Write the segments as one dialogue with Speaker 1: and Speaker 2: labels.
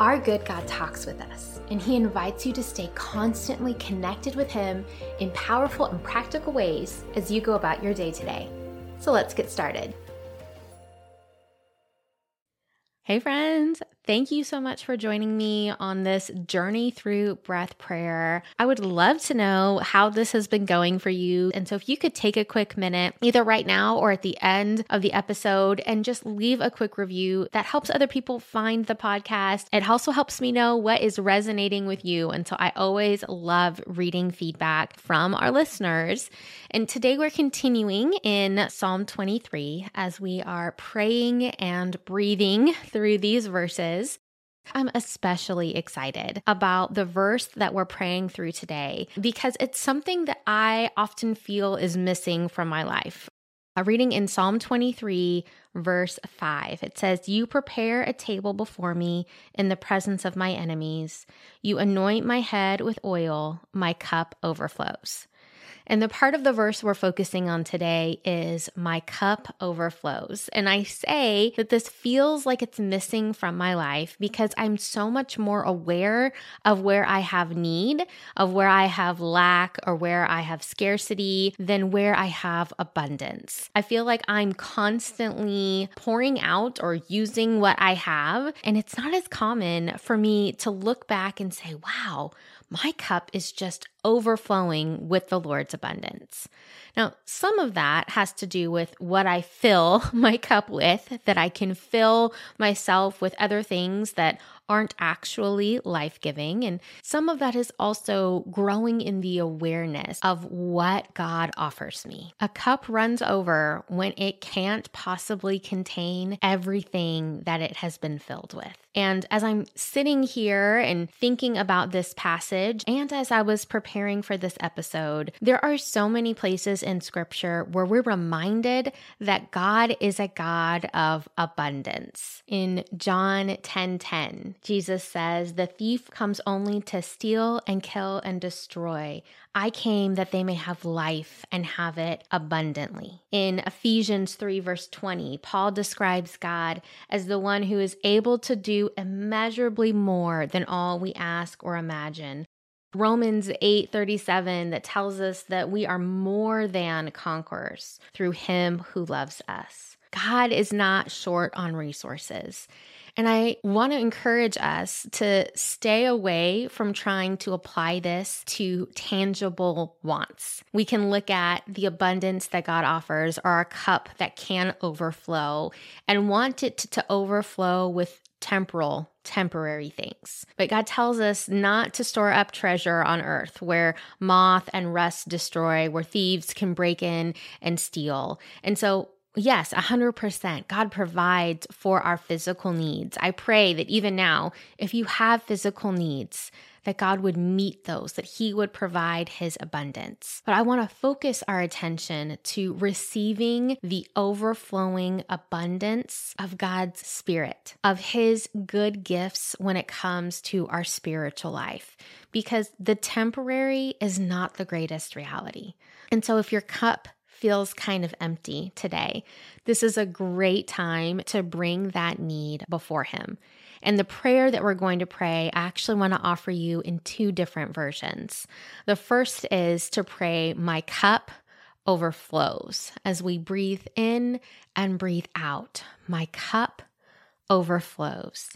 Speaker 1: Our good God talks with us, and He invites you to stay constantly connected with Him in powerful and practical ways as you go about your day today. So let's get started. Hey, friends. Thank you so much for joining me on this journey through breath prayer. I would love to know how this has been going for you. And so, if you could take a quick minute, either right now or at the end of the episode, and just leave a quick review, that helps other people find the podcast. It also helps me know what is resonating with you. And so, I always love reading feedback from our listeners. And today, we're continuing in Psalm 23 as we are praying and breathing through these verses I'm especially excited about the verse that we're praying through today because it's something that I often feel is missing from my life. A reading in Psalm 23, verse 5. It says, You prepare a table before me in the presence of my enemies. You anoint my head with oil, my cup overflows. And the part of the verse we're focusing on today is my cup overflows. And I say that this feels like it's missing from my life because I'm so much more aware of where I have need, of where I have lack or where I have scarcity than where I have abundance. I feel like I'm constantly pouring out or using what I have. And it's not as common for me to look back and say, wow, my cup is just overflowing with the Lord's abundance. Now, some of that has to do with what I fill my cup with, that I can fill myself with other things that aren't actually life giving. And some of that is also growing in the awareness of what God offers me. A cup runs over when it can't possibly contain everything that it has been filled with. And as I'm sitting here and thinking about this passage, and as I was preparing for this episode, there are so many places in scripture where we're reminded that God is a God of abundance. In John 10 10, Jesus says, The thief comes only to steal and kill and destroy. I came that they may have life and have it abundantly. In Ephesians 3, verse 20, Paul describes God as the one who is able to do immeasurably more than all we ask or imagine. Romans 8:37 that tells us that we are more than conquerors through him who loves us. God is not short on resources. And I want to encourage us to stay away from trying to apply this to tangible wants. We can look at the abundance that God offers or our cup that can overflow and want it to, to overflow with temporal, temporary things. But God tells us not to store up treasure on earth where moth and rust destroy, where thieves can break in and steal. And so Yes, 100%. God provides for our physical needs. I pray that even now, if you have physical needs, that God would meet those, that He would provide His abundance. But I want to focus our attention to receiving the overflowing abundance of God's Spirit, of His good gifts when it comes to our spiritual life, because the temporary is not the greatest reality. And so if your cup feels kind of empty today, this is a great time to bring that need before Him. And the prayer that we're going to pray, I actually want to offer you in two different versions. The first is to pray, My cup overflows as we breathe in and breathe out. My cup overflows.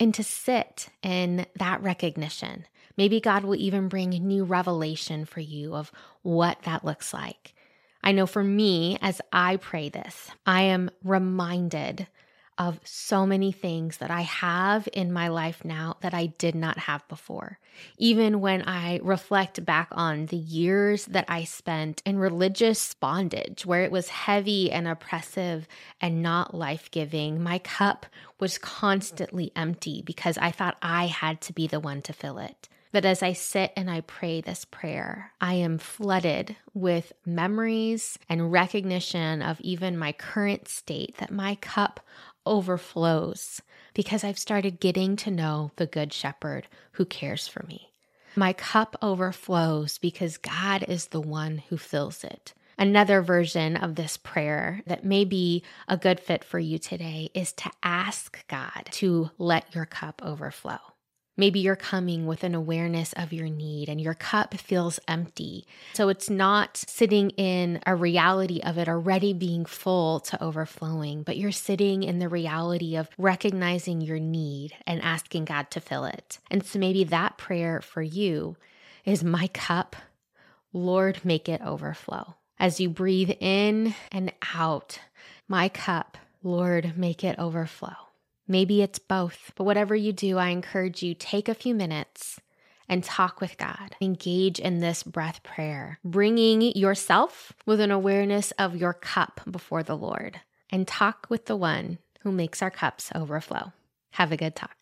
Speaker 1: And to sit in that recognition. Maybe God will even bring new revelation for you of what that looks like. I know for me, as I pray this, I am reminded of so many things that I have in my life now that I did not have before. Even when I reflect back on the years that I spent in religious bondage, where it was heavy and oppressive and not life giving, my cup was constantly empty because I thought I had to be the one to fill it. That as I sit and I pray this prayer, I am flooded with memories and recognition of even my current state, that my cup overflows because I've started getting to know the Good Shepherd who cares for me. My cup overflows because God is the one who fills it. Another version of this prayer that may be a good fit for you today is to ask God to let your cup overflow. Maybe you're coming with an awareness of your need and your cup feels empty. So it's not sitting in a reality of it already being full to overflowing, but you're sitting in the reality of recognizing your need and asking God to fill it. And so maybe that prayer for you is My cup, Lord, make it overflow. As you breathe in and out, My cup, Lord, make it overflow. Maybe it's both, but whatever you do, I encourage you take a few minutes and talk with God. Engage in this breath prayer, bringing yourself with an awareness of your cup before the Lord, and talk with the one who makes our cups overflow. Have a good talk.